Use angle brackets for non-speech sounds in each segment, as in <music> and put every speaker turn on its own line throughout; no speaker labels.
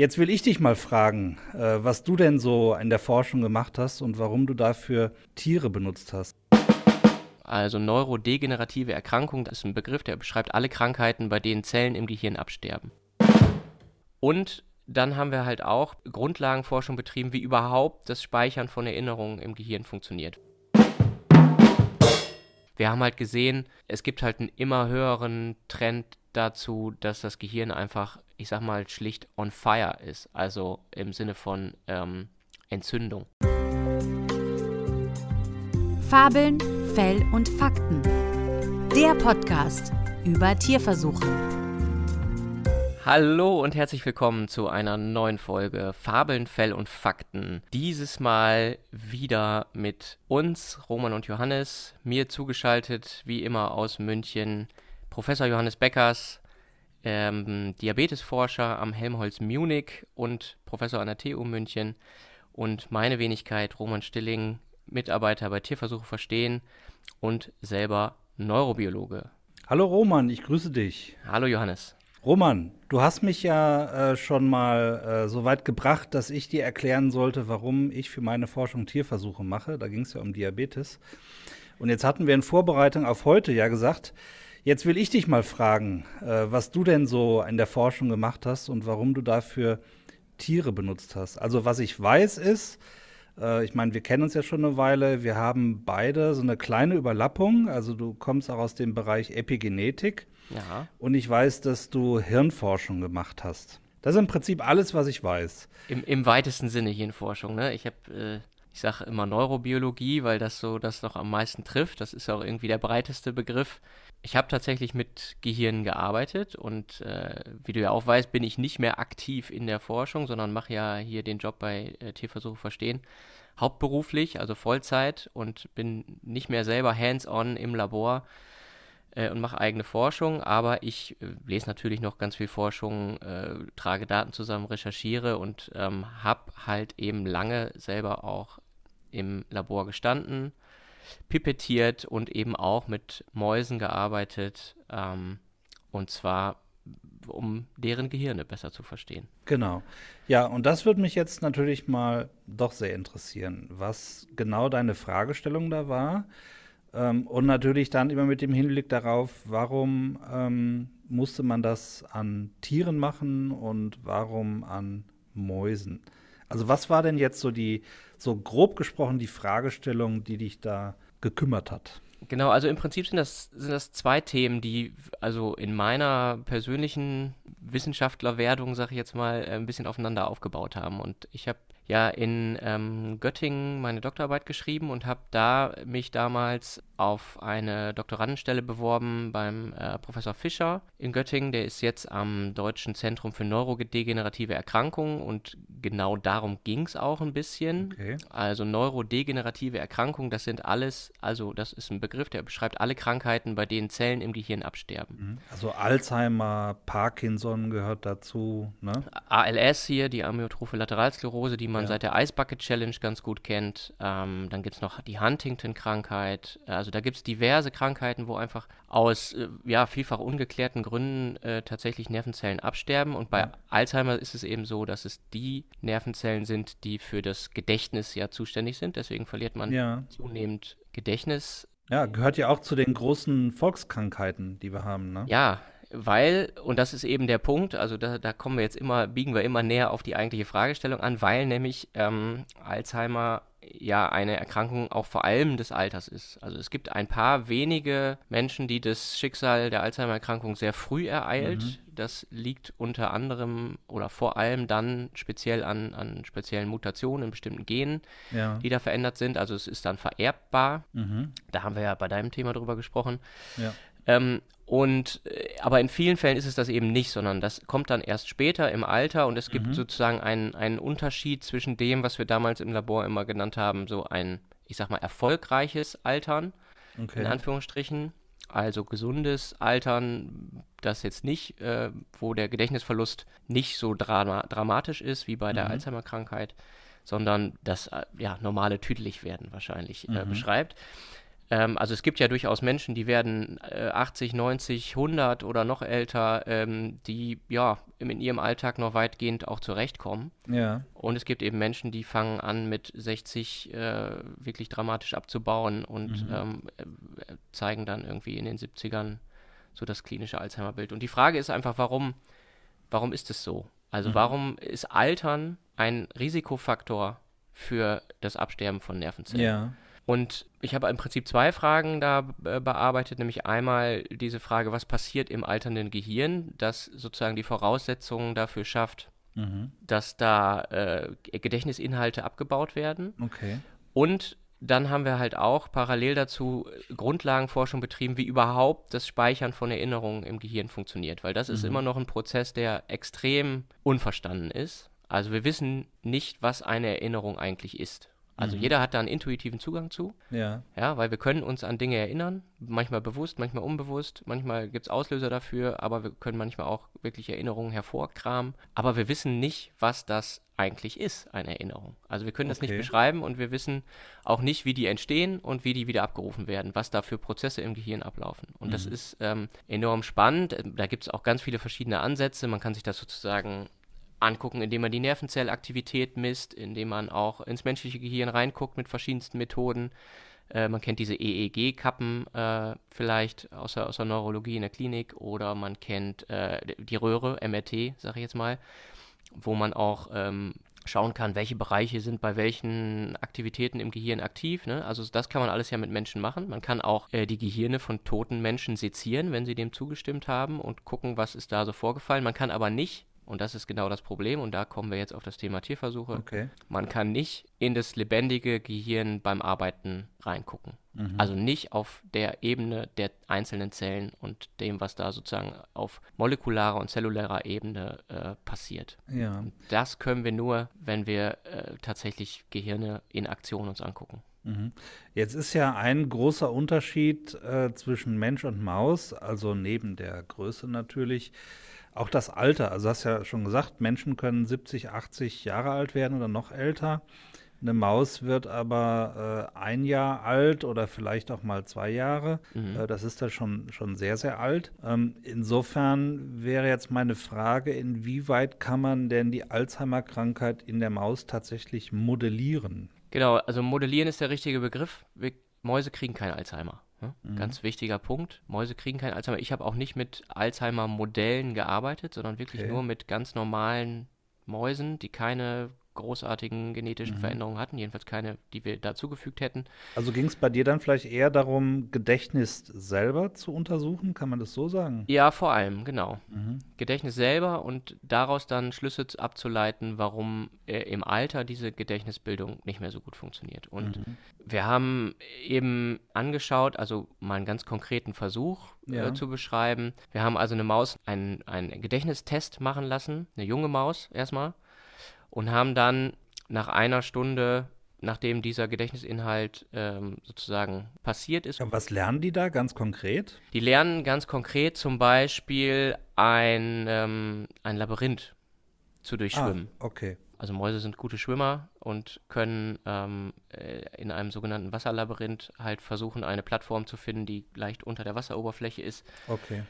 Jetzt will ich dich mal fragen, äh, was du denn so in der Forschung gemacht hast und warum du dafür Tiere benutzt hast.
Also neurodegenerative Erkrankung, das ist ein Begriff, der beschreibt alle Krankheiten, bei denen Zellen im Gehirn absterben. Und dann haben wir halt auch Grundlagenforschung betrieben, wie überhaupt das Speichern von Erinnerungen im Gehirn funktioniert. Wir haben halt gesehen, es gibt halt einen immer höheren Trend dazu, dass das Gehirn einfach ich sag mal, schlicht on fire ist. Also im Sinne von ähm, Entzündung.
Fabeln, Fell und Fakten. Der Podcast über Tierversuche.
Hallo und herzlich willkommen zu einer neuen Folge Fabeln, Fell und Fakten. Dieses Mal wieder mit uns, Roman und Johannes, mir zugeschaltet, wie immer aus München, Professor Johannes Beckers, ähm, Diabetesforscher am Helmholtz Munich und Professor an der TU München und meine Wenigkeit Roman Stilling, Mitarbeiter bei Tierversuche verstehen und selber Neurobiologe.
Hallo Roman, ich grüße dich.
Hallo Johannes.
Roman, du hast mich ja äh, schon mal äh, so weit gebracht, dass ich dir erklären sollte, warum ich für meine Forschung Tierversuche mache. Da ging es ja um Diabetes. Und jetzt hatten wir in Vorbereitung auf heute ja gesagt, Jetzt will ich dich mal fragen, äh, was du denn so in der Forschung gemacht hast und warum du dafür Tiere benutzt hast. Also was ich weiß ist, äh, ich meine, wir kennen uns ja schon eine Weile, wir haben beide so eine kleine Überlappung. Also du kommst auch aus dem Bereich Epigenetik. Ja. Und ich weiß, dass du Hirnforschung gemacht hast. Das ist im Prinzip alles, was ich weiß.
Im, im weitesten Sinne Hirnforschung. Ne? Ich habe, äh, ich sage immer Neurobiologie, weil das so das noch am meisten trifft. Das ist auch irgendwie der breiteste Begriff ich habe tatsächlich mit Gehirn gearbeitet und äh, wie du ja auch weißt, bin ich nicht mehr aktiv in der Forschung, sondern mache ja hier den Job bei äh, Tierversuche verstehen hauptberuflich, also Vollzeit und bin nicht mehr selber hands-on im Labor äh, und mache eigene Forschung, aber ich äh, lese natürlich noch ganz viel Forschung, äh, trage Daten zusammen, recherchiere und ähm, habe halt eben lange selber auch im Labor gestanden pipettiert und eben auch mit Mäusen gearbeitet. Ähm, und zwar um deren Gehirne besser zu verstehen.
Genau. Ja, und das würde mich jetzt natürlich mal doch sehr interessieren, was genau deine Fragestellung da war. Ähm, und natürlich dann immer mit dem Hinblick darauf, warum ähm, musste man das an Tieren machen und warum an Mäusen? Also was war denn jetzt so die, so grob gesprochen, die Fragestellung, die dich da gekümmert hat?
Genau, also im Prinzip sind das, sind das zwei Themen, die also in meiner persönlichen Wissenschaftlerwerdung, sag ich jetzt mal, ein bisschen aufeinander aufgebaut haben. Und ich habe ja in ähm, Göttingen meine Doktorarbeit geschrieben und habe da mich damals auf eine Doktorandenstelle beworben beim äh, Professor Fischer in Göttingen. Der ist jetzt am Deutschen Zentrum für neurodegenerative Erkrankungen und genau darum ging es auch ein bisschen. Okay. Also neurodegenerative Erkrankungen, das sind alles, also das ist ein Begriff, der beschreibt alle Krankheiten, bei denen Zellen im Gehirn absterben.
Mhm. Also Alzheimer, Parkinson gehört dazu, ne?
ALS hier, die Amyotrophe Lateralsklerose, die man ja. seit der Ice Bucket Challenge ganz gut kennt. Ähm, dann gibt es noch die Huntington-Krankheit, also also da gibt es diverse Krankheiten, wo einfach aus äh, ja, vielfach ungeklärten Gründen äh, tatsächlich Nervenzellen absterben. Und bei ja. Alzheimer ist es eben so, dass es die Nervenzellen sind, die für das Gedächtnis ja zuständig sind. Deswegen verliert man ja. zunehmend Gedächtnis.
Ja, gehört ja auch zu den großen Volkskrankheiten, die wir haben, ne?
Ja, weil, und das ist eben der Punkt, also da, da kommen wir jetzt immer, biegen wir immer näher auf die eigentliche Fragestellung an, weil nämlich ähm, Alzheimer ja eine Erkrankung auch vor allem des Alters ist. Also es gibt ein paar wenige Menschen, die das Schicksal der Alzheimer-Erkrankung sehr früh ereilt. Mhm. Das liegt unter anderem oder vor allem dann speziell an, an speziellen Mutationen in bestimmten Genen, ja. die da verändert sind. Also es ist dann vererbbar. Mhm. Da haben wir ja bei deinem Thema drüber gesprochen. Ja. Ähm, und äh, aber in vielen Fällen ist es das eben nicht, sondern das kommt dann erst später im Alter und es gibt mhm. sozusagen einen, einen Unterschied zwischen dem, was wir damals im Labor immer genannt haben, so ein, ich sag mal, erfolgreiches Altern, okay. in Anführungsstrichen. Also gesundes Altern, das jetzt nicht, äh, wo der Gedächtnisverlust nicht so drama dramatisch ist wie bei der mhm. Alzheimer-Krankheit, sondern das äh, ja, normale Tüdelig werden wahrscheinlich äh, mhm. beschreibt. Ähm, also es gibt ja durchaus Menschen, die werden äh, 80, 90, 100 oder noch älter, ähm, die ja in ihrem Alltag noch weitgehend auch zurechtkommen.
Ja.
Und es gibt eben Menschen, die fangen an mit 60 äh, wirklich dramatisch abzubauen und
Mhm.
ähm, äh, zeigen dann irgendwie in den 70ern so das klinische Alzheimer-Bild. Und die Frage ist einfach, warum, warum ist es so? Also
Mhm.
warum ist Altern ein Risikofaktor für das Absterben von Nervenzellen?
Ja.
Und ich habe im Prinzip zwei Fragen da äh, bearbeitet, nämlich einmal diese Frage, was passiert im alternden Gehirn, das sozusagen die Voraussetzungen dafür schafft,
Mhm.
dass da äh, Gedächtnisinhalte abgebaut werden.
Okay.
Und dann haben wir halt auch parallel dazu äh, Grundlagenforschung betrieben, wie überhaupt das Speichern von Erinnerungen im Gehirn funktioniert, weil das ist
Mhm.
immer noch ein Prozess, der extrem unverstanden ist. Also wir wissen nicht, was eine Erinnerung eigentlich ist. Also
Mhm.
jeder hat da einen intuitiven Zugang zu.
Ja.
Ja, weil wir können uns an Dinge erinnern, manchmal bewusst, manchmal unbewusst, manchmal gibt es Auslöser dafür, aber wir können manchmal auch wirklich Erinnerungen hervorkramen. Aber wir wissen nicht, was das eigentlich ist, eine Erinnerung. Also wir können das nicht beschreiben und wir wissen auch nicht, wie die entstehen und wie die wieder abgerufen werden, was da für Prozesse im Gehirn ablaufen. Und das
Mhm.
ist ähm, enorm spannend. Da gibt es auch ganz viele verschiedene Ansätze. Man kann sich das sozusagen angucken, indem man die Nervenzellaktivität misst, indem man auch ins menschliche Gehirn reinguckt mit verschiedensten Methoden. Äh, man kennt diese EEG-Kappen äh, vielleicht aus der, aus der Neurologie in der Klinik oder man kennt äh, die Röhre, MRT, sage ich jetzt mal, wo man auch ähm, schauen kann, welche Bereiche sind bei welchen Aktivitäten im Gehirn aktiv. Ne? Also das kann man alles ja mit Menschen machen. Man kann auch äh, die Gehirne von toten Menschen sezieren, wenn sie dem zugestimmt haben und gucken, was ist da so vorgefallen. Man kann aber nicht, und das ist genau das Problem, und da kommen wir jetzt auf das Thema Tierversuche,
Okay.
man kann nicht in das lebendige Gehirn beim Arbeiten reingucken. Also nicht auf der Ebene der einzelnen Zellen und dem, was da sozusagen auf molekularer und zellulärer Ebene äh, passiert.
Ja.
Das können wir nur, wenn wir äh, tatsächlich Gehirne in Aktion uns angucken.
Mhm. Jetzt ist ja ein großer Unterschied äh, zwischen Mensch und Maus, also neben der Größe natürlich, auch das Alter. Also du hast ja schon gesagt, Menschen können 70, 80 Jahre alt werden oder noch älter. Eine Maus wird aber äh, ein Jahr alt oder vielleicht auch mal zwei Jahre. Äh, das ist dann schon, schon sehr, sehr alt. Ähm, insofern wäre jetzt meine Frage, inwieweit kann man denn die Alzheimer-Krankheit in der Maus tatsächlich modellieren?
Genau, also modellieren ist der richtige Begriff. Wir, Mäuse kriegen kein Alzheimer. Ne? Ganz wichtiger Punkt. Mäuse kriegen kein Alzheimer. Ich habe auch nicht mit Alzheimer-Modellen gearbeitet, sondern wirklich
Okay.
nur mit ganz normalen Mäusen, die keine großartigen genetischen Veränderungen hatten, jedenfalls keine, die wir dazugefügt hätten.
Also ging es bei dir dann vielleicht eher darum, Gedächtnis selber zu untersuchen? Kann man das so sagen?
Ja, vor allem, genau.
Mhm.
Gedächtnis selber und daraus dann Schlüsse abzuleiten, warum äh, im Alter diese Gedächtnisbildung nicht mehr so gut funktioniert. Und
Mhm.
wir haben eben angeschaut, also mal einen ganz konkreten Versuch
Ja.
äh, zu beschreiben. Wir haben also eine Maus einen, einen Gedächtnistest machen lassen, eine junge Maus erstmal, und haben dann nach einer Stunde, nachdem dieser Gedächtnisinhalt ähm, sozusagen passiert ist,
Ja, was lernen die da ganz konkret?
die lernen ganz konkret zum Beispiel ein, ähm, ein Labyrinth zu durchschwimmen.
Ah, okay.
Also Mäuse sind gute Schwimmer und können ähm, äh, in einem sogenannten Wasserlabyrinth halt versuchen, eine Plattform zu finden, die leicht unter der Wasseroberfläche ist.
Okay.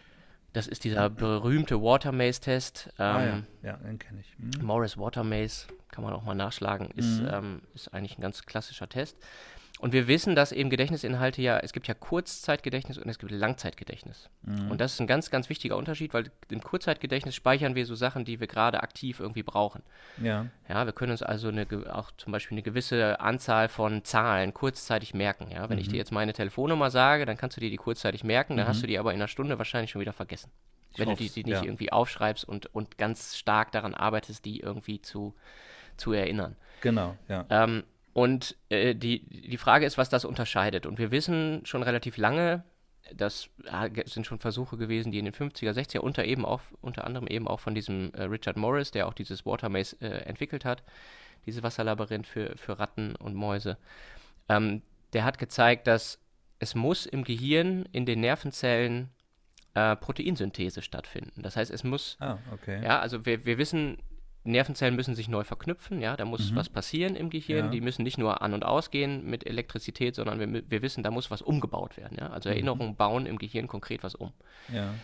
Das ist dieser berühmte Water Maze Test. Ähm,
ah, ja. ja, den kenne ich. Mhm.
Morris Water Maze, kann man auch mal nachschlagen, ist,
Mhm.
ähm, ist eigentlich ein ganz klassischer Test. Und wir wissen, dass eben Gedächtnisinhalte ja, es gibt ja Kurzzeitgedächtnis und es gibt Langzeitgedächtnis.
Mhm.
Und das ist ein ganz, ganz wichtiger Unterschied, weil im Kurzzeitgedächtnis speichern wir so Sachen, die wir gerade aktiv irgendwie brauchen.
Ja.
Ja, wir können uns also eine, auch zum Beispiel eine gewisse Anzahl von Zahlen kurzzeitig merken. Ja, wenn ich dir jetzt meine Telefonnummer sage, dann kannst du dir die kurzzeitig merken, dann hast du die aber in einer Stunde wahrscheinlich schon wieder vergessen.
Ich
wenn du die, die nicht
ja.
irgendwie aufschreibst und, und ganz stark daran arbeitest, die irgendwie zu, zu erinnern.
Genau, ja.
Ähm, und äh, die, die Frage ist, was das unterscheidet. Und wir wissen schon relativ lange, das sind schon Versuche gewesen, die in den 50er, 60er unter eben auch, unter anderem eben auch von diesem äh, Richard Morris, der auch dieses Water Maze äh, entwickelt hat, dieses Wasserlabyrinth für, für Ratten und Mäuse. Ähm, der hat gezeigt, dass es muss im Gehirn, in den Nervenzellen äh, Proteinsynthese stattfinden. Das heißt, es muss
Ah, okay.
ja, also wir, wir wissen Nervenzellen müssen sich neu verknüpfen, ja, da muss mhm. was passieren im Gehirn. Ja. Die müssen nicht nur an- und ausgehen mit Elektrizität, sondern wir, wir wissen, da muss was umgebaut werden, ja. Also mhm. Erinnerungen bauen im Gehirn konkret was um. Ja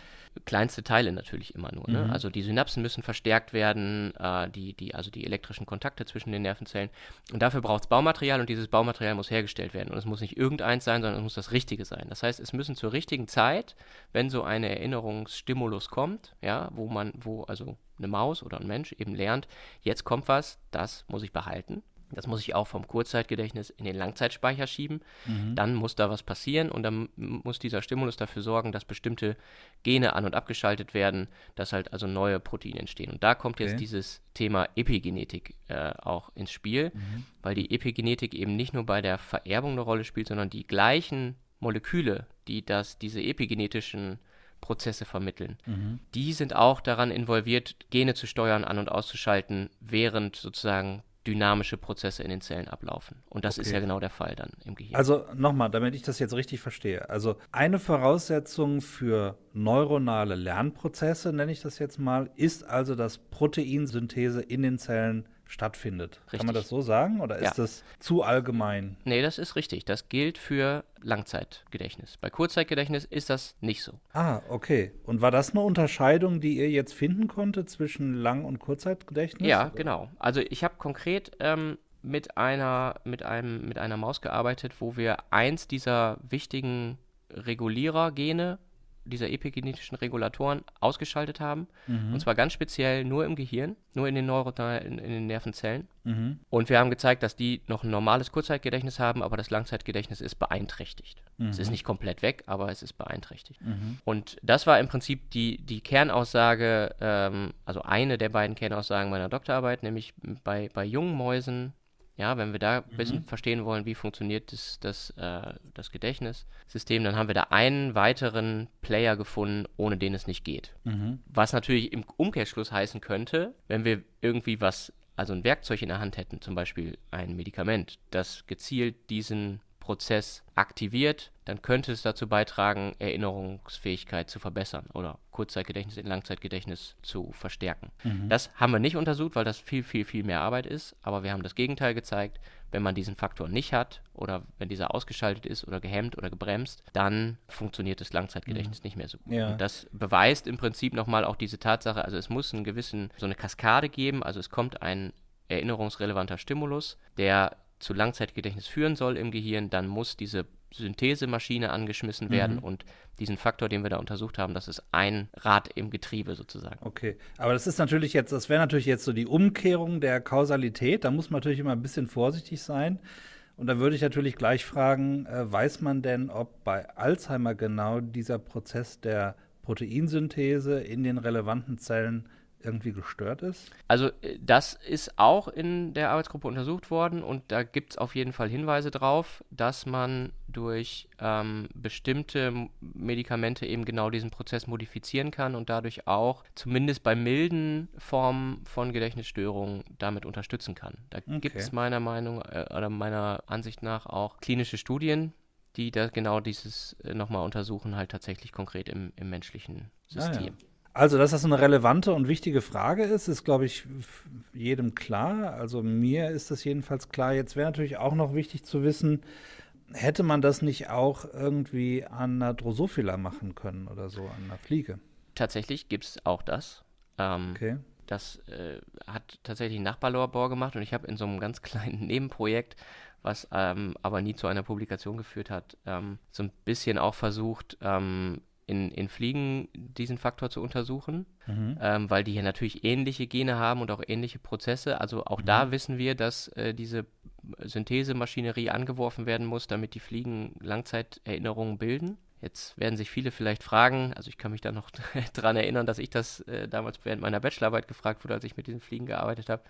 kleinste Teile natürlich immer nur. Ne? Mhm. Also die Synapsen müssen verstärkt werden, äh, die, die, also die elektrischen Kontakte zwischen den Nervenzellen. Und dafür braucht es Baumaterial und dieses Baumaterial muss hergestellt werden. Und es muss nicht irgendeins sein, sondern es muss das Richtige sein. Das heißt, es müssen zur richtigen Zeit, wenn so eine Erinnerungsstimulus kommt, ja, wo man, wo also eine Maus oder ein Mensch eben lernt, jetzt kommt was, das muss ich behalten. Das muss ich auch vom Kurzzeitgedächtnis in den Langzeitspeicher schieben. Mhm. Dann muss da was passieren und dann muss dieser Stimulus dafür sorgen, dass bestimmte Gene an- und abgeschaltet werden, dass halt also neue Proteine entstehen. Und da kommt jetzt dieses Thema Epigenetik äh, auch ins Spiel, mhm. weil die Epigenetik eben nicht nur bei der Vererbung eine Rolle spielt, sondern die gleichen Moleküle, die das, diese epigenetischen Prozesse vermitteln. Mhm. Die sind auch daran involviert, Gene zu steuern, an- und auszuschalten, während sozusagen dynamische Prozesse in den Zellen ablaufen. Und das okay. ist ja genau der Fall dann im Gehirn.
Also nochmal, damit ich das jetzt richtig verstehe. Also eine Voraussetzung für neuronale Lernprozesse, nenne ich das jetzt mal, ist also, dass Proteinsynthese in den Zellen stattfindet. Richtig. Kann man das so sagen oder ist ja. das zu allgemein?
Nee, das ist richtig. Das gilt für Langzeitgedächtnis. Bei Kurzzeitgedächtnis ist das nicht so.
Ah, okay. Und war das eine Unterscheidung, die ihr jetzt finden konntet zwischen Lang- und Kurzzeitgedächtnis?
Ja, oder? genau. Also ich habe konkret ähm, mit einer, mit, einem, mit einer Maus gearbeitet, wo wir eins dieser wichtigen Regulierer-Gene dieser epigenetischen Regulatoren ausgeschaltet haben. Mhm. Und zwar ganz speziell nur im Gehirn, nur in den Neuronalen, in, in, den Nervenzellen. Mhm. Und wir haben gezeigt, dass die noch ein normales Kurzzeitgedächtnis haben, aber das Langzeitgedächtnis ist beeinträchtigt. Mhm. Es ist nicht komplett weg, aber es ist beeinträchtigt. Mhm. Und das war im Prinzip die, die Kernaussage, ähm, also eine der beiden Kernaussagen meiner Doktorarbeit, nämlich bei, bei jungen Mäusen ja, wenn wir da ein bisschen mhm. verstehen wollen, wie funktioniert das, das, äh, das Gedächtnissystem, dann haben wir da einen weiteren Player gefunden, ohne den es nicht geht. Mhm. Was natürlich im Umkehrschluss heißen könnte, wenn wir irgendwie was, also ein Werkzeug in der Hand hätten, zum Beispiel ein Medikament, das gezielt diesen Prozess aktiviert, dann könnte es dazu beitragen, Erinnerungsfähigkeit zu verbessern oder Kurzzeitgedächtnis in Langzeitgedächtnis zu verstärken. Mhm. Das haben wir nicht untersucht, weil das viel, viel, viel mehr Arbeit ist, aber wir haben das Gegenteil gezeigt. Wenn man diesen Faktor nicht hat oder wenn dieser ausgeschaltet ist oder gehemmt oder gebremst, dann funktioniert das Langzeitgedächtnis mhm. nicht mehr so gut. Ja. Und das beweist im Prinzip nochmal auch diese Tatsache, also es muss einen gewissen, so eine Kaskade geben, also es kommt ein erinnerungsrelevanter Stimulus, der zu Langzeitgedächtnis führen soll im Gehirn, dann muss diese Synthesemaschine angeschmissen werden mhm. und diesen Faktor, den wir da untersucht haben, das ist ein Rad im Getriebe sozusagen.
Okay, aber das ist natürlich jetzt, das wäre natürlich jetzt so die Umkehrung der Kausalität, da muss man natürlich immer ein bisschen vorsichtig sein. Und da würde ich natürlich gleich fragen, äh, weiß man denn, ob bei Alzheimer genau dieser Prozess der Proteinsynthese in den relevanten Zellen irgendwie gestört ist?
Also äh, das ist auch in der Arbeitsgruppe untersucht worden und da gibt es auf jeden Fall Hinweise drauf, dass man durch ähm, bestimmte Medikamente eben genau diesen Prozess modifizieren kann und dadurch auch zumindest bei milden Formen von Gedächtnisstörungen damit unterstützen kann. Da okay. gibt es meiner Meinung äh, oder meiner Ansicht nach auch klinische Studien, die da genau dieses äh, nochmal untersuchen, halt tatsächlich konkret im, im menschlichen System. Ah, ja.
Also, dass das eine relevante und wichtige Frage ist, ist, glaube ich, jedem klar. Also mir ist das jedenfalls klar. Jetzt wäre natürlich auch noch wichtig zu wissen, hätte man das nicht auch irgendwie an einer Drosophila machen können oder so, an einer Fliege?
Tatsächlich gibt es auch das. Ähm, okay. Das äh, hat tatsächlich ein Nachbarlabor gemacht und ich habe in so einem ganz <laughs> kleinen Nebenprojekt, was ähm, aber nie zu einer Publikation geführt hat, ähm, so ein bisschen auch versucht, ähm, in, in Fliegen diesen Faktor zu untersuchen, mhm. ähm, weil die hier natürlich ähnliche Gene haben und auch ähnliche Prozesse. Also auch mhm. da wissen wir, dass äh, diese Synthesemaschinerie angeworfen werden muss, damit die Fliegen Langzeiterinnerungen bilden. Jetzt werden sich viele vielleicht fragen, also ich kann mich da noch <laughs> dran erinnern, dass ich das äh, damals während meiner Bachelorarbeit gefragt wurde, als ich mit diesen Fliegen gearbeitet habe.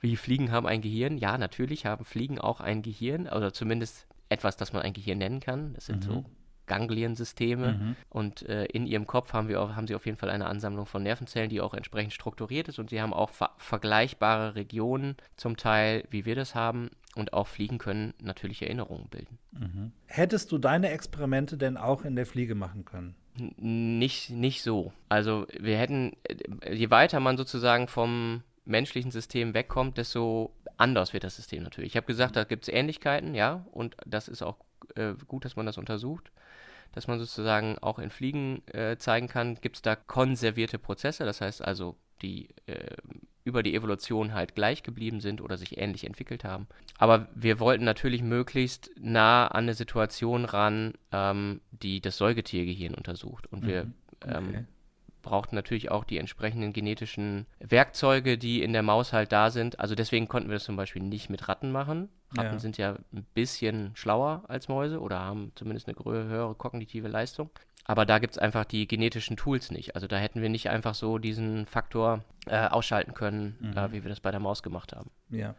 Wie Fliegen haben ein Gehirn? Ja, natürlich haben Fliegen auch ein Gehirn, oder zumindest etwas, das man ein Gehirn nennen kann. Das sind mhm. so Gangliensysteme. Mhm. Und äh, in ihrem Kopf haben, wir auch, haben sie auf jeden Fall eine Ansammlung von Nervenzellen, die auch entsprechend strukturiert ist. Und sie haben auch ver vergleichbare Regionen zum Teil, wie wir das haben. Und auch Fliegen können natürlich Erinnerungen bilden.
Mhm. Hättest du deine Experimente denn auch in der Fliege machen können?
N nicht, nicht so. Also wir hätten, äh, je weiter man sozusagen vom menschlichen System wegkommt, desto anders wird das System natürlich. Ich habe gesagt, da gibt es Ähnlichkeiten, ja, und das ist auch äh, gut, dass man das untersucht dass man sozusagen auch in Fliegen äh, zeigen kann, gibt es da konservierte Prozesse, das heißt also, die äh, über die Evolution halt gleich geblieben sind oder sich ähnlich entwickelt haben. Aber wir wollten natürlich möglichst nah an eine Situation ran, ähm, die das Säugetiergehirn untersucht. Und wir mhm. okay. ähm, brauchten natürlich auch die entsprechenden genetischen Werkzeuge, die in der Maus halt da sind. Also deswegen konnten wir das zum Beispiel nicht mit Ratten machen. Ratten ja. sind ja ein bisschen schlauer als Mäuse oder haben zumindest eine höhere kognitive Leistung. Aber da gibt es einfach die genetischen Tools nicht. Also da hätten wir nicht einfach so diesen Faktor äh, ausschalten können, mhm. äh, wie wir das bei der Maus gemacht haben.
Ja.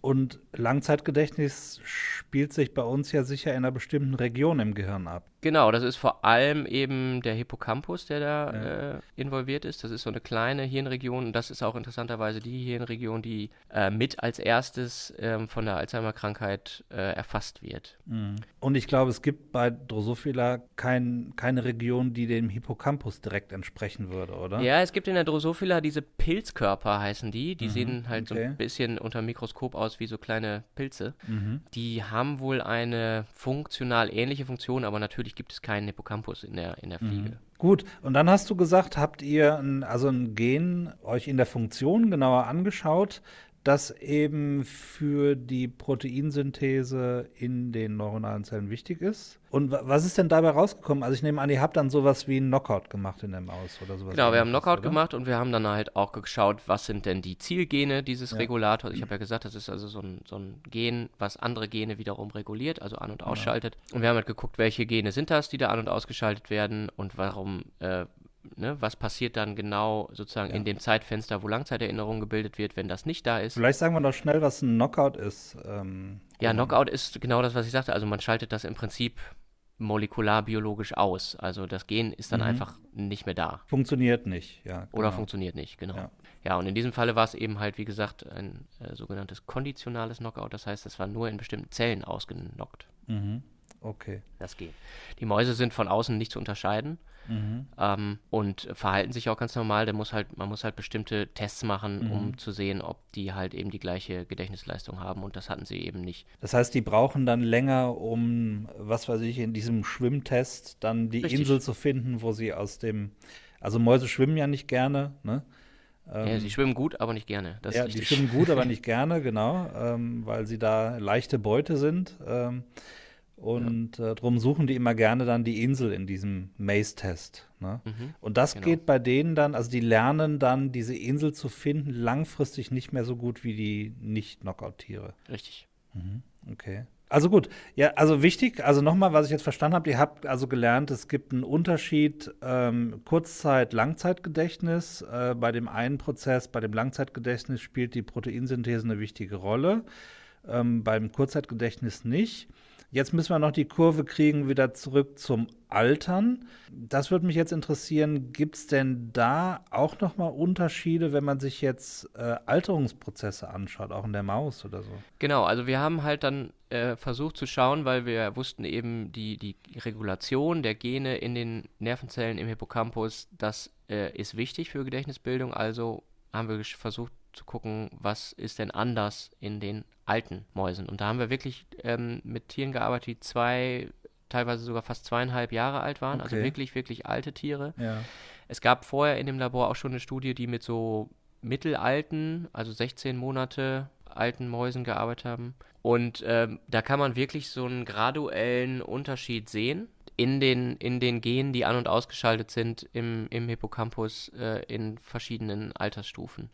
Und Langzeitgedächtnis spielt sich bei uns ja sicher in einer bestimmten Region im Gehirn ab.
Genau, das ist vor allem eben der Hippocampus, der da ja. äh, involviert ist. Das ist so eine kleine Hirnregion und das ist auch interessanterweise die Hirnregion, die äh, mit als erstes ähm, von der Alzheimer-Krankheit äh, erfasst wird.
Mhm. Und ich glaube, es gibt bei Drosophila kein, keine Region, die dem Hippocampus direkt entsprechen würde, oder?
Ja, es gibt in der Drosophila diese Pilzkörper, heißen die. Die mhm. sehen halt okay. so ein bisschen unter dem Mikroskop aus wie so kleine Pilze. Mhm. Die haben wohl eine funktional ähnliche Funktion, aber natürlich gibt es keinen Hippocampus in der, in der Fliege. Mhm.
Gut, und dann hast du gesagt, habt ihr ein, also ein Gen euch in der Funktion genauer angeschaut, das eben für die Proteinsynthese in den neuronalen Zellen wichtig ist. Und was ist denn dabei rausgekommen? Also ich nehme an, ihr habt dann sowas wie einen Knockout gemacht in der Maus oder sowas.
Genau, wir haben einen Knockout oder? gemacht und wir haben dann halt auch geschaut, was sind denn die Zielgene dieses ja. Regulators. Ich habe ja gesagt, das ist also so ein, so ein Gen, was andere Gene wiederum reguliert, also an- und ausschaltet. Ja. Und wir haben halt geguckt, welche Gene sind das, die da an- und ausgeschaltet werden und warum äh, ne, was passiert dann genau sozusagen ja. in dem Zeitfenster, wo Langzeiterinnerung gebildet wird, wenn das nicht da ist.
Vielleicht sagen wir doch schnell, was ein Knockout ist.
Ähm, ja, Knockout ist genau das, was ich sagte. Also man schaltet das im Prinzip molekularbiologisch aus. Also das Gen ist dann mhm. einfach nicht mehr da.
Funktioniert nicht, ja.
Genau. Oder funktioniert nicht, genau. Ja. ja. und in diesem Falle war es eben halt, wie gesagt, ein äh, sogenanntes konditionales Knockout. Das heißt, es war nur in bestimmten Zellen ausgenockt.
Mhm. Okay.
Das geht. Die Mäuse sind von außen nicht zu unterscheiden mhm. ähm, und verhalten sich auch ganz normal. Der muss halt, man muss halt bestimmte Tests machen, mhm. um zu sehen, ob die halt eben die gleiche Gedächtnisleistung haben und das hatten sie eben nicht.
Das heißt, die brauchen dann länger, um, was weiß ich, in diesem Schwimmtest dann die Richtig. Insel zu finden, wo sie aus dem, also Mäuse schwimmen ja nicht gerne, ne?
Ähm, ja, sie schwimmen gut, aber nicht gerne.
ja, die schwimmen gut, aber <laughs> nicht gerne, genau, ähm, weil sie da leichte Beute sind. Ähm, und ja. äh, darum suchen die immer gerne dann die Insel in diesem Maze-Test. Ne? Mhm, und das genau. geht bei denen dann, also die lernen dann, diese Insel zu finden, langfristig nicht mehr so gut wie die Nicht-Knockout-Tiere.
Richtig.
Mhm, okay. Also gut, ja, also wichtig, also nochmal, was ich jetzt verstanden habe, ihr habt also gelernt, es gibt einen Unterschied ähm, Kurzzeit-Langzeitgedächtnis. Äh, bei dem einen Prozess, bei dem Langzeitgedächtnis spielt die Proteinsynthese eine wichtige Rolle, ähm, beim Kurzzeitgedächtnis nicht. Jetzt müssen wir noch die Kurve kriegen wieder zurück zum Altern. Das würde mich jetzt interessieren, gibt es denn da auch nochmal Unterschiede, wenn man sich jetzt äh, Alterungsprozesse anschaut, auch in der Maus oder so?
Genau, also wir haben halt dann äh, versucht zu schauen, weil wir wussten eben, die, die Regulation der Gene in den Nervenzellen im Hippocampus, das äh, ist wichtig für Gedächtnisbildung, also haben wir versucht zu gucken, was ist denn anders in den alten Mäusen. Und da haben wir wirklich ähm, mit Tieren gearbeitet, die zwei, teilweise sogar fast zweieinhalb Jahre alt waren. Also okay. Also wirklich, wirklich alte Tiere.
Ja.
Es gab vorher in dem Labor auch schon eine Studie, die mit so mittelalten, also 16 Monate alten Mäusen gearbeitet haben. Und ähm, da kann man wirklich so einen graduellen Unterschied sehen in den, in den Genen, die an- und ausgeschaltet sind im, im Hippocampus äh, in verschiedenen Altersstufen.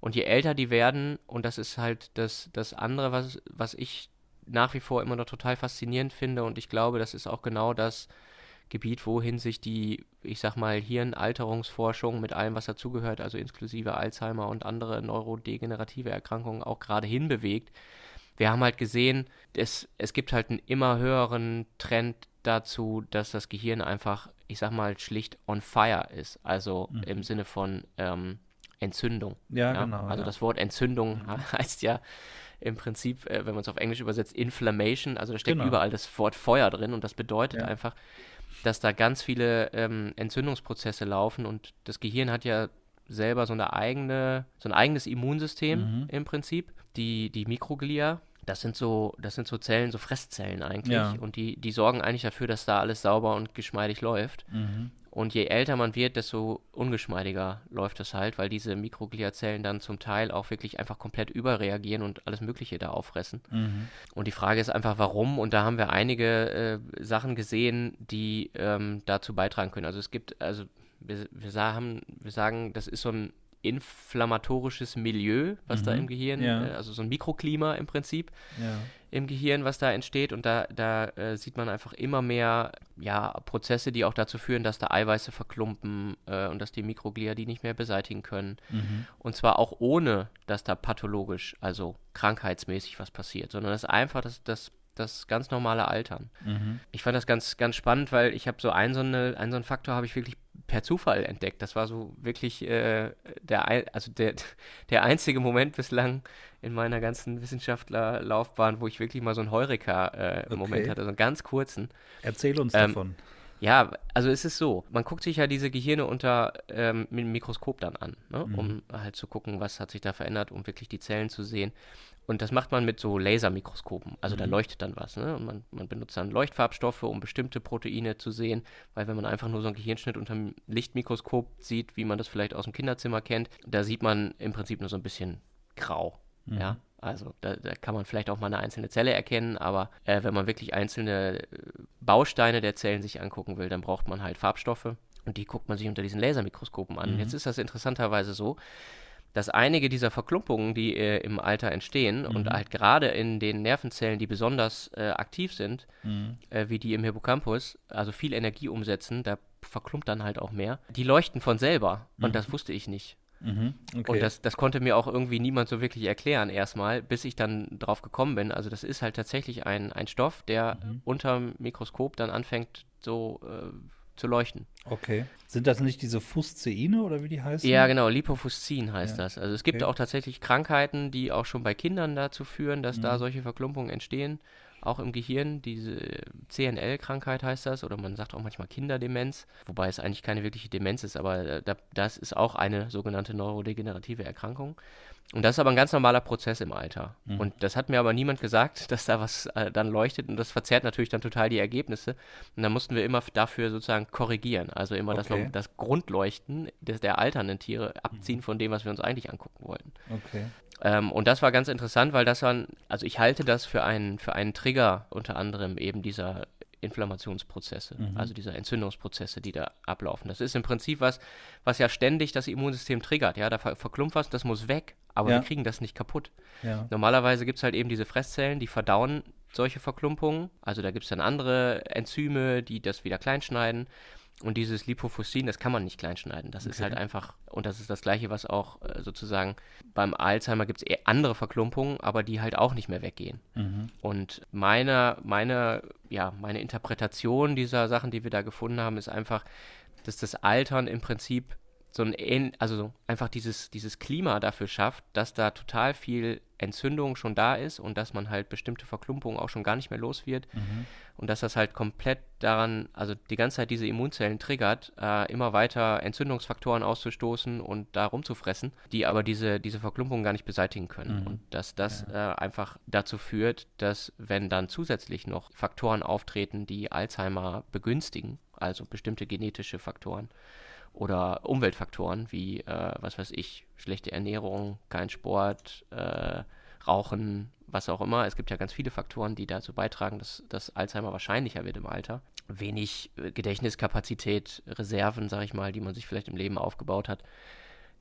Und je älter die werden, und das ist halt das, das andere, was, was ich nach wie vor immer noch total faszinierend finde, und ich glaube, das ist auch genau das Gebiet, wohin sich die, ich sag mal, Hirnalterungsforschung mit allem, was dazugehört, also inklusive Alzheimer und andere neurodegenerative Erkrankungen auch gerade hinbewegt. Wir haben halt gesehen, es, es gibt halt einen immer höheren Trend dazu, dass das Gehirn einfach, ich sag mal, schlicht on fire ist. Also mhm. im Sinne von ähm, Entzündung.
Ja, ja? genau.
Also
ja.
das Wort Entzündung mhm. <laughs> heißt ja im Prinzip, äh, wenn man es auf Englisch übersetzt, Inflammation. Also da steckt genau. überall das Wort Feuer drin und das bedeutet ja. einfach, dass da ganz viele ähm, Entzündungsprozesse laufen und das Gehirn hat ja selber so eine eigene, so ein eigenes Immunsystem
Mhm.
im Prinzip. Die, die Mikroglia, das sind so, das sind so Zellen, so Fresszellen eigentlich.
Ja.
Und die, die sorgen eigentlich dafür, dass da alles sauber und geschmeidig läuft.
Mhm.
Und je älter man wird, desto ungeschmeidiger läuft es halt, weil diese Mikrogliazellen dann zum Teil auch wirklich einfach komplett überreagieren und alles Mögliche da auffressen.
Mhm.
Und die Frage ist einfach, warum? Und da haben wir einige äh, Sachen gesehen, die ähm, dazu beitragen können. Also es gibt, also wir, wir, sagen, wir sagen, das ist so ein inflammatorisches Milieu, was da
Mhm.
im Gehirn,
Ja.
äh, also so ein Mikroklima im Prinzip
Ja.
im Gehirn, was da entsteht. Und da, da äh, sieht man einfach immer mehr ja, Prozesse, die auch dazu führen, dass da Eiweiße verklumpen äh, und dass die Mikroglia die nicht mehr beseitigen können.
Mhm.
Und zwar auch ohne, dass da pathologisch, also krankheitsmäßig was passiert, sondern das ist einfach das, das, das ganz normale Altern.
Mhm.
Ich fand das ganz, ganz spannend, weil ich habe so einen so, eine, einen so einen Faktor habe ich wirklich per Zufall entdeckt. Das war so wirklich äh, der, ein- also der, <laughs> der einzige Moment bislang in meiner ganzen Wissenschaftlerlaufbahn, wo ich wirklich mal so einen Heureka-Moment
Okay.
hatte, so einen ganz kurzen.
Erzähl uns
Ähm,
davon.
Ja, also es ist so, man guckt sich ja diese Gehirne unter ähm, mit dem Mikroskop dann an, ne? um halt zu gucken, was hat sich da verändert, um wirklich die Zellen zu sehen. Und das macht man mit so Lasermikroskopen. Also da leuchtet dann was. Ne? Und man, man benutzt dann Leuchtfarbstoffe, um bestimmte Proteine zu sehen. Weil wenn man einfach nur so einen Gehirnschnitt unter dem Lichtmikroskop sieht, wie man das vielleicht aus dem Kinderzimmer kennt, da sieht man im Prinzip nur so ein bisschen grau. Ja, also da, da kann man vielleicht auch mal eine einzelne Zelle erkennen, aber äh, wenn man wirklich einzelne äh, Bausteine der Zellen sich angucken will, dann braucht man halt Farbstoffe und die guckt man sich unter diesen Lasermikroskopen an. Jetzt ist das interessanterweise so, dass einige dieser Verklumpungen, die äh, im Alter entstehen und halt gerade in den Nervenzellen, die besonders äh, aktiv sind,
Mhm.
äh, wie die im Hippocampus, also viel Energie umsetzen, da verklumpt dann halt auch mehr, die leuchten von selber und das wusste ich nicht.
Mhm. Okay.
Und das, das konnte mir auch irgendwie niemand so wirklich erklären erstmal, bis ich dann drauf gekommen bin. Also das ist halt tatsächlich ein, ein Stoff, der
Mhm.
unterm Mikroskop dann anfängt so äh, zu leuchten.
okay. Sind das nicht diese Fusceine oder wie die heißen?
Ja, genau, Lipofuscin heißt
Ja.
das. Also es gibt
Okay.
auch tatsächlich Krankheiten, die auch schon bei Kindern dazu führen, dass
Mhm.
da solche Verklumpungen entstehen. Auch im Gehirn, diese CNL-Krankheit heißt das, oder man sagt auch manchmal Kinderdemenz, wobei es eigentlich keine wirkliche Demenz ist, aber äh, da, das ist auch eine sogenannte neurodegenerative Erkrankung. Und das ist aber ein ganz normaler Prozess im Alter.
Mhm.
Und das hat mir aber niemand gesagt, <laughs> dass da was äh, dann leuchtet und das verzerrt natürlich dann total die Ergebnisse. Und dann mussten wir immer dafür sozusagen korrigieren. Also immer das,
Okay.
das Grundleuchten des, der alternden Tiere
Mhm.
abziehen von dem, was wir uns eigentlich angucken wollten.
Okay.
Ähm, und das war ganz interessant, weil das waren, also ich halte das für einen, für einen Trigger unter anderem eben dieser Inflammationsprozesse,
Mhm.
also dieser Entzündungsprozesse, die da ablaufen. Das ist im Prinzip was, was ja ständig das Immunsystem triggert. Ja, da ver verklumpt was, das muss weg, aber
Ja.
wir kriegen das nicht kaputt.
Ja.
Normalerweise gibt es halt eben diese Fresszellen, die verdauen solche Verklumpungen. Also da gibt es dann andere Enzyme, die das wieder kleinschneiden. Und dieses Lipofuscin, das kann man nicht kleinschneiden. Das ist
Okay.
halt einfach, und das ist das gleiche, was auch äh, sozusagen beim Alzheimer gibt es andere Verklumpungen, aber die halt auch nicht mehr weggehen.
Mhm.
Und meine, meine, ja, meine Interpretation dieser Sachen, die wir da gefunden haben, ist einfach, dass das Altern im Prinzip so ein, also so einfach dieses, dieses Klima dafür schafft, dass da total viel Entzündung schon da ist und dass man halt bestimmte Verklumpungen auch schon gar nicht mehr los wird
Mhm.
und dass das halt komplett daran, also die ganze Zeit diese Immunzellen triggert, äh, immer weiter Entzündungsfaktoren auszustoßen und da rumzufressen, die aber diese, diese Verklumpungen gar nicht beseitigen können.
Mhm.
Und dass das äh, einfach dazu führt, dass wenn dann zusätzlich noch Faktoren auftreten, die Alzheimer begünstigen, also bestimmte genetische Faktoren oder Umweltfaktoren wie, äh, was weiß ich, schlechte Ernährung, kein Sport, äh, Rauchen, was auch immer. Es gibt ja ganz viele Faktoren, die dazu beitragen, dass, dass Alzheimer wahrscheinlicher wird im Alter. Wenig äh, Gedächtniskapazität, Reserven, sag ich mal, die man sich vielleicht im Leben aufgebaut hat.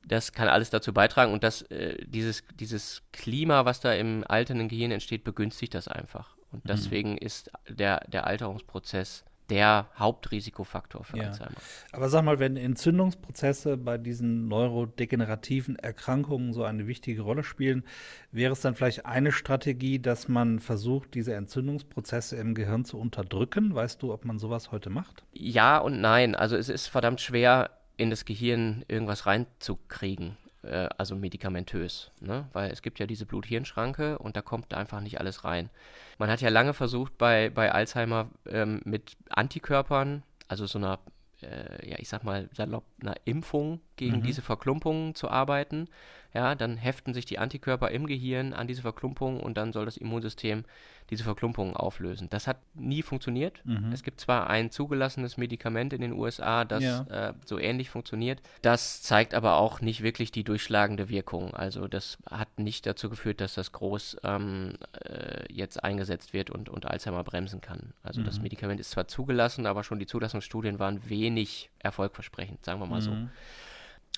Das kann alles dazu beitragen und das, äh, dieses, dieses Klima, was da im alternden Gehirn entsteht, begünstigt das einfach. Und deswegen ist der, der Alterungsprozess der Hauptrisikofaktor für
Ja.
Alzheimer.
Aber sag mal, wenn Entzündungsprozesse bei diesen neurodegenerativen Erkrankungen so eine wichtige Rolle spielen, wäre es dann vielleicht eine Strategie, dass man versucht, diese Entzündungsprozesse im Gehirn zu unterdrücken? Weißt du, ob man sowas heute macht?
Ja und nein. Also es ist verdammt schwer, in das Gehirn irgendwas reinzukriegen, äh, also medikamentös, ne? weil es gibt ja diese Blut-Hirn-Schranke und da kommt einfach nicht alles rein. Man hat ja lange versucht bei, bei Alzheimer ähm, mit Antikörpern, also so einer, äh, ja ich sag mal salopp, einer Impfung gegen
Mhm.
diese Verklumpungen zu arbeiten. Ja, dann heften sich die Antikörper im Gehirn an diese Verklumpungen und dann soll das Immunsystem diese Verklumpungen auflösen. Das hat nie funktioniert.
Mhm.
Es gibt zwar ein zugelassenes Medikament in den USA, das
Ja.
äh, so ähnlich funktioniert. Das zeigt aber auch nicht wirklich die durchschlagende Wirkung. Also das hat nicht dazu geführt, dass das groß ähm, äh, jetzt eingesetzt wird und, und Alzheimer bremsen kann. Also das
Mhm.
Medikament ist zwar zugelassen, aber schon die Zulassungsstudien waren wenig erfolgversprechend, sagen wir mal so.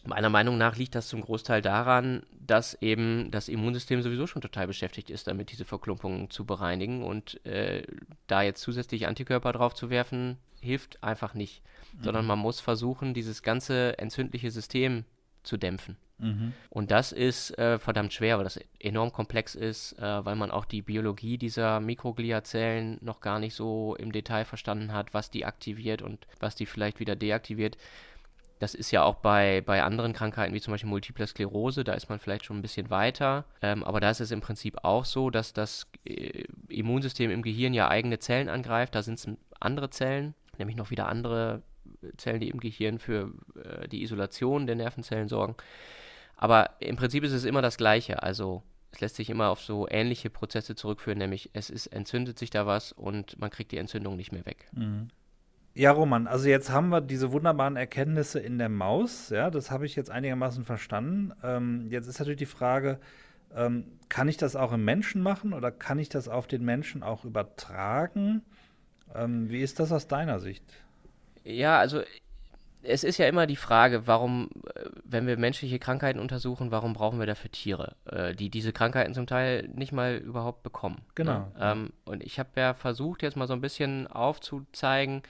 Mhm.
Meiner Meinung nach liegt das zum Großteil daran, dass eben das Immunsystem sowieso schon total beschäftigt ist, damit diese Verklumpungen zu bereinigen. Und äh, da jetzt zusätzlich Antikörper drauf zu werfen, hilft einfach nicht. Sondern man muss versuchen, dieses ganze entzündliche System zu dämpfen.
Mhm.
Und das ist äh, verdammt schwer, weil das enorm komplex ist, äh, weil man auch die Biologie dieser Mikrogliazellen noch gar nicht so im Detail verstanden hat, was die aktiviert und was die vielleicht wieder deaktiviert. Das ist ja auch bei, bei anderen Krankheiten, wie zum Beispiel Multiple Sklerose, da ist man vielleicht schon ein bisschen weiter. Ähm, aber da ist es im Prinzip auch so, dass das äh, Immunsystem im Gehirn ja eigene Zellen angreift. Da sind es andere Zellen, nämlich noch wieder andere Zellen, die im Gehirn für äh, die Isolation der Nervenzellen sorgen. Aber im Prinzip ist es immer das Gleiche. Also es lässt sich immer auf so ähnliche Prozesse zurückführen, nämlich es ist, entzündet sich da was und man kriegt die Entzündung nicht mehr weg.
Mhm. Ja, Roman, also jetzt haben wir diese wunderbaren Erkenntnisse in der Maus, ja, das habe ich jetzt einigermaßen verstanden. Ähm, jetzt ist natürlich die Frage, ähm, kann ich das auch im Menschen machen oder kann ich das auf den Menschen auch übertragen? Ähm, wie ist das aus deiner Sicht?
Ja, also es ist ja immer die Frage, warum, äh, wenn wir menschliche Krankheiten untersuchen, warum brauchen wir dafür Tiere, äh, die diese Krankheiten zum Teil nicht mal überhaupt bekommen.
Genau.
Ne? Und ich habe ja versucht, jetzt mal so ein bisschen aufzuzeigen,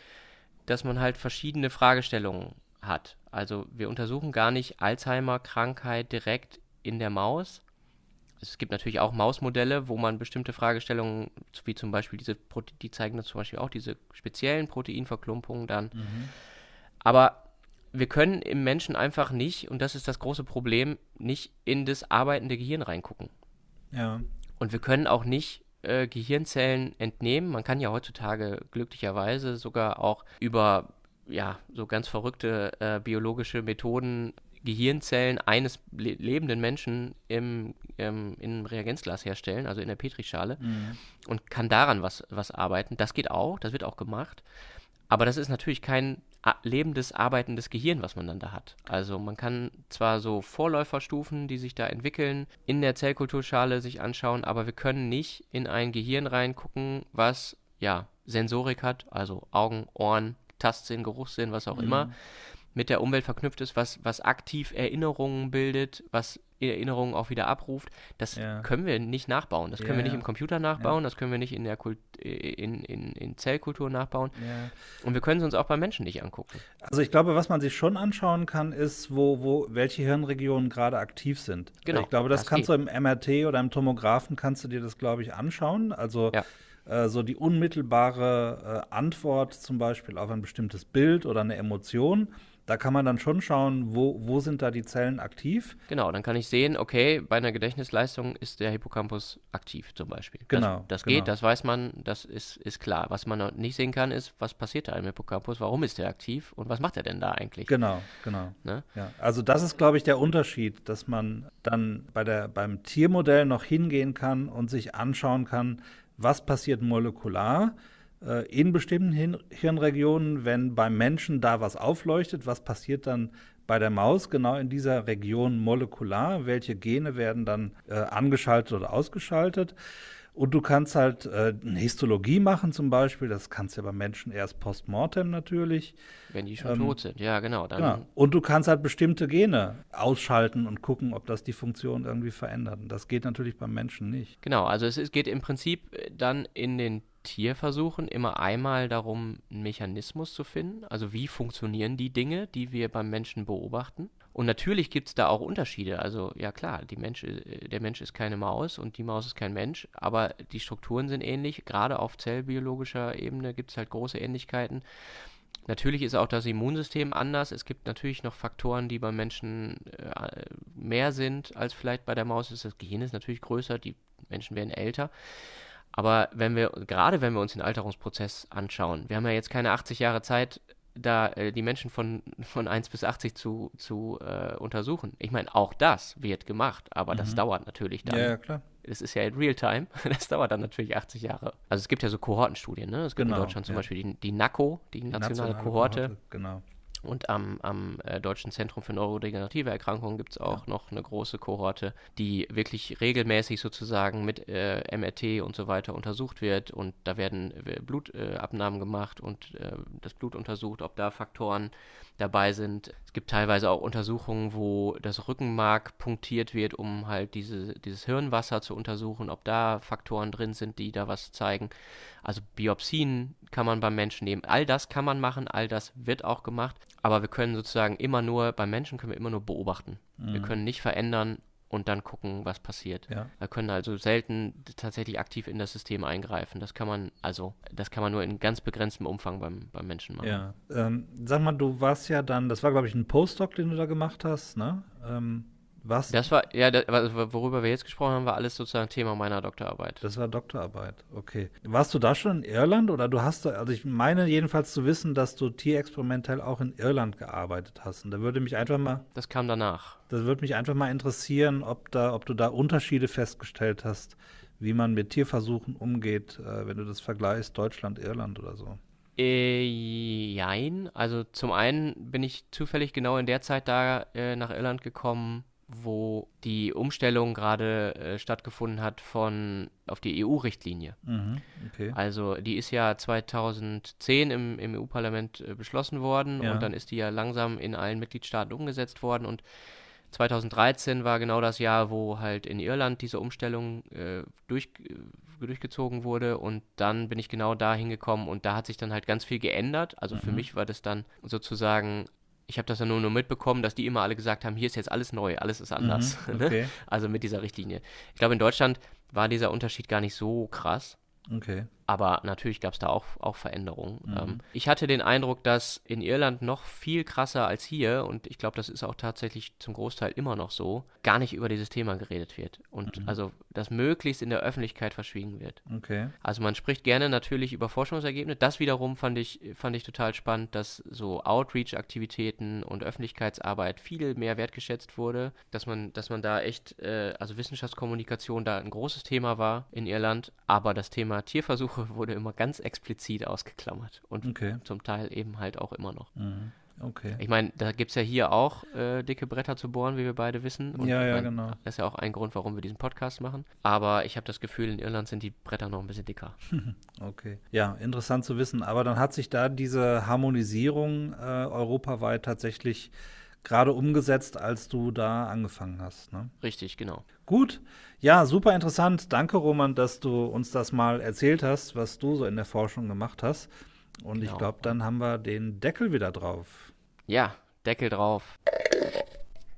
dass man halt verschiedene Fragestellungen hat. Also wir untersuchen gar nicht Alzheimer-Krankheit direkt in der Maus. Es gibt natürlich auch Mausmodelle, wo man bestimmte Fragestellungen, wie zum Beispiel diese, Prote- die zeigen dann zum Beispiel auch diese speziellen Proteinverklumpungen dann. Aber wir können im Menschen einfach nicht, und das ist das große Problem, nicht in das arbeitende Gehirn reingucken.
Ja.
Und wir können auch nicht äh, Gehirnzellen entnehmen. Man kann ja heutzutage glücklicherweise sogar auch über ja, so ganz verrückte äh, biologische Methoden Gehirnzellen eines le lebenden Menschen im, im, in einem Reagenzglas herstellen, also in der Petrischale,
Mhm.
und kann daran was, was arbeiten. Das geht auch, das wird auch gemacht. Aber das ist natürlich kein lebendes, arbeitendes Gehirn, was man dann da hat. Also man kann zwar so Vorläuferstufen, die sich da entwickeln, in der Zellkulturschale sich anschauen, aber wir können nicht in ein Gehirn reingucken, was ja Sensorik hat, also Augen, Ohren, Tastsinn, Geruchssinn, was auch immer, mit der Umwelt verknüpft ist, was, was aktiv Erinnerungen bildet, was Erinnerungen auch wieder abruft. Das
Ja. können
wir nicht nachbauen. Das können
Ja,
wir nicht
ja.
im Computer nachbauen, das können wir nicht in der Kult in, in, in Zellkultur nachbauen. Und wir können es uns auch beim Menschen nicht angucken.
Also ich glaube, was man sich schon anschauen kann, ist, wo, wo welche Hirnregionen gerade aktiv sind.
Genau,
Ich glaube, das,
das
kannst
geht.
du im MRT oder im Tomographen kannst du dir das, glaube ich, anschauen. Also äh, so die unmittelbare äh, Antwort zum Beispiel auf ein bestimmtes Bild oder eine Emotion. Da kann man dann schon schauen, wo, wo sind da die Zellen aktiv.
Genau, dann kann ich sehen, okay, bei einer Gedächtnisleistung ist der Hippocampus aktiv zum Beispiel.
Genau,
Das, das
genau.
geht, das weiß man, das ist, ist klar. Was man noch nicht sehen kann, ist, was passiert da im Hippocampus, warum ist der aktiv und was macht er denn da eigentlich?
Genau, genau.
Ne?
Ja, also das ist, glaube ich, der Unterschied, dass man dann bei der, beim Tiermodell noch hingehen kann und sich anschauen kann, was passiert molekular in bestimmten Hirnregionen, wenn beim Menschen da was aufleuchtet, was passiert dann bei der Maus genau in dieser Region molekular, welche Gene werden dann äh, angeschaltet oder ausgeschaltet. Und du kannst halt äh, eine Histologie machen zum Beispiel, das kannst du ja beim Menschen erst postmortem natürlich.
Wenn die schon
Ähm,
tot sind, ja genau. Dann,
Ja. Und du kannst halt bestimmte Gene ausschalten und gucken, ob das die Funktion irgendwie verändert. Und das geht natürlich beim Menschen nicht.
Genau, also es ist, geht im Prinzip äh, dann in den Tierversuchen immer einmal darum, einen Mechanismus zu finden. Also wie funktionieren die Dinge, die wir beim Menschen beobachten. Und natürlich gibt es da auch Unterschiede. Also ja klar, Mensch, äh, der Mensch ist keine Maus und die Maus ist kein Mensch, aber die Strukturen sind ähnlich. Gerade auf zellbiologischer Ebene gibt es halt große Ähnlichkeiten. Natürlich ist auch das Immunsystem anders. Es gibt natürlich noch Faktoren, die beim Menschen äh, mehr sind als vielleicht bei der Maus. Das Gehirn ist natürlich größer, die Menschen werden älter. Aber wenn wir, gerade wenn wir uns den Alterungsprozess anschauen, wir haben ja jetzt keine 80 Jahre Zeit, da äh, die Menschen von, von 1 bis 80 zu, zu äh, untersuchen. Ich meine, auch das wird gemacht, aber mhm. das dauert natürlich dann.
Ja, ja, klar.
Das ist ja in Realtime. <laughs> Das dauert dann natürlich 80 Jahre. Also es gibt ja so Kohortenstudien, ne? Es gibt genau, in Deutschland zum ja. Beispiel die, die NACO, die nationale, nationale Kohorte. Kohorte.
Genau.
Und am, am äh, Deutschen Zentrum für neurodegenerative Erkrankungen gibt es auch ja. noch eine große Kohorte, die wirklich regelmäßig sozusagen mit äh, MRT und so weiter untersucht wird. Und da werden äh, Blutabnahmen gemacht und äh, das Blut untersucht, ob da Faktoren dabei sind. Es gibt teilweise auch Untersuchungen, wo das Rückenmark punktiert wird, um halt diese, dieses Hirnwasser zu untersuchen, ob da Faktoren drin sind, die da was zeigen. Also Biopsien kann man beim Menschen nehmen. All das kann man machen, all das wird auch gemacht. Aber wir können sozusagen immer nur, beim Menschen können wir immer nur beobachten. Mhm. Wir können nicht verändern und dann gucken, was passiert. Ja. Wir können also selten tatsächlich aktiv in das System eingreifen. Das kann man, also, das kann man nur in ganz begrenztem Umfang beim, beim Menschen machen.
Ja. Ähm, sag mal, du warst ja dann, das war, glaube ich, ein Postdoc, den du da gemacht hast, ne? Ähm, was?
Das war, ja, das, worüber wir jetzt gesprochen haben, war alles sozusagen Thema meiner Doktorarbeit.
Das war Doktorarbeit, okay. Warst du da schon in Irland oder du hast, also ich meine jedenfalls zu wissen, dass du tierexperimentell auch in Irland gearbeitet hast. Und da würde mich einfach mal.
Das kam danach.
Das würde mich einfach mal interessieren, ob, da, ob du da Unterschiede festgestellt hast, wie man mit Tierversuchen umgeht, äh, wenn du das vergleichst, Deutschland, Irland oder so.
Äh, jein. Also zum einen bin ich zufällig genau in der Zeit da äh, nach Irland gekommen, wo die Umstellung gerade äh, stattgefunden hat von auf die EU-Richtlinie. Mhm, okay. Also die ist ja 2010 im, im EU-Parlament äh, beschlossen worden ja. und dann ist die ja langsam in allen Mitgliedstaaten umgesetzt worden und 2013 war genau das Jahr, wo halt in Irland diese Umstellung äh, durch, äh, durchgezogen wurde und dann bin ich genau da hingekommen und da hat sich dann halt ganz viel geändert. Also mhm. für mich war das dann sozusagen ich habe das ja nur, nur mitbekommen, dass die immer alle gesagt haben, hier ist jetzt alles neu, alles ist anders. Mhm, <laughs> ne? okay. Also mit dieser Richtlinie. Ich glaube, in Deutschland war dieser Unterschied gar nicht so krass.
Okay.
Aber natürlich gab es da auch, auch Veränderungen. Mhm. Ähm, ich hatte den Eindruck, dass in Irland noch viel krasser als hier, und ich glaube, das ist auch tatsächlich zum Großteil immer noch so, gar nicht über dieses Thema geredet wird. Und mhm. also, das möglichst in der Öffentlichkeit verschwiegen wird.
Okay.
Also man spricht gerne natürlich über Forschungsergebnisse. Das wiederum fand ich, fand ich total spannend, dass so Outreach-Aktivitäten und Öffentlichkeitsarbeit viel mehr wertgeschätzt wurde, dass man, dass man da echt, äh, also Wissenschaftskommunikation da ein großes Thema war in Irland, aber das Thema Tierversuche Suche wurde immer ganz explizit ausgeklammert und okay. zum Teil eben halt auch immer noch.
Mhm. Okay.
Ich meine, da gibt es ja hier auch äh, dicke Bretter zu bohren, wie wir beide wissen.
Und ja, ja, mein, genau.
Das ist ja auch ein Grund, warum wir diesen Podcast machen. Aber ich habe das Gefühl, in Irland sind die Bretter noch ein bisschen dicker. <laughs>
okay. Ja, interessant zu wissen. Aber dann hat sich da diese Harmonisierung äh, europaweit tatsächlich gerade umgesetzt, als du da angefangen hast. Ne?
Richtig, genau.
Gut. Ja, super interessant. Danke, Roman, dass du uns das mal erzählt hast, was du so in der Forschung gemacht hast. Und genau. ich glaube, dann haben wir den Deckel wieder drauf.
Ja, Deckel drauf.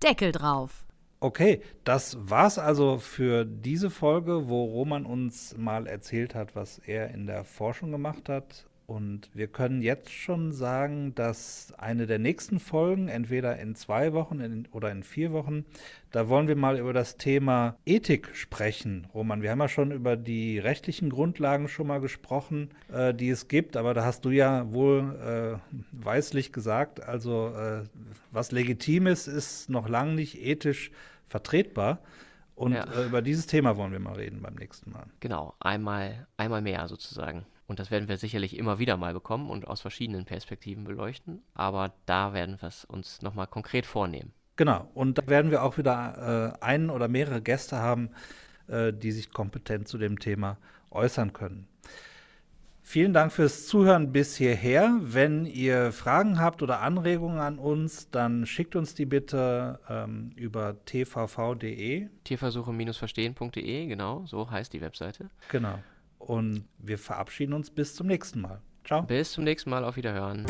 Deckel drauf.
Okay, das war's also für diese Folge, wo Roman uns mal erzählt hat, was er in der Forschung gemacht hat und wir können jetzt schon sagen, dass eine der nächsten Folgen, entweder in zwei Wochen in, oder in vier Wochen, da wollen wir mal über das Thema Ethik sprechen. Roman, wir haben ja schon über die rechtlichen Grundlagen schon mal gesprochen, äh, die es gibt, aber da hast du ja wohl äh, weislich gesagt, also äh, was legitim ist, ist noch lange nicht ethisch vertretbar. Und ja. Äh, über dieses Thema wollen wir mal reden beim nächsten Mal.
Genau, einmal, einmal mehr sozusagen. Und das werden wir sicherlich immer wieder mal bekommen und aus verschiedenen Perspektiven beleuchten. Aber da werden wir es uns nochmal konkret vornehmen.
Genau. Und da werden wir auch wieder äh, einen oder mehrere Gäste haben, äh, die sich kompetent zu dem Thema äußern können. Vielen Dank fürs Zuhören bis hierher. Wenn ihr Fragen habt oder Anregungen an uns, dann schickt uns die bitte ähm, über tvv.de.
Tierversuche-verstehen.de, genau, so heißt die Webseite.
Genau. Und wir verabschieden uns bis zum nächsten Mal. Ciao.
Bis zum nächsten Mal. Auf Wiederhören.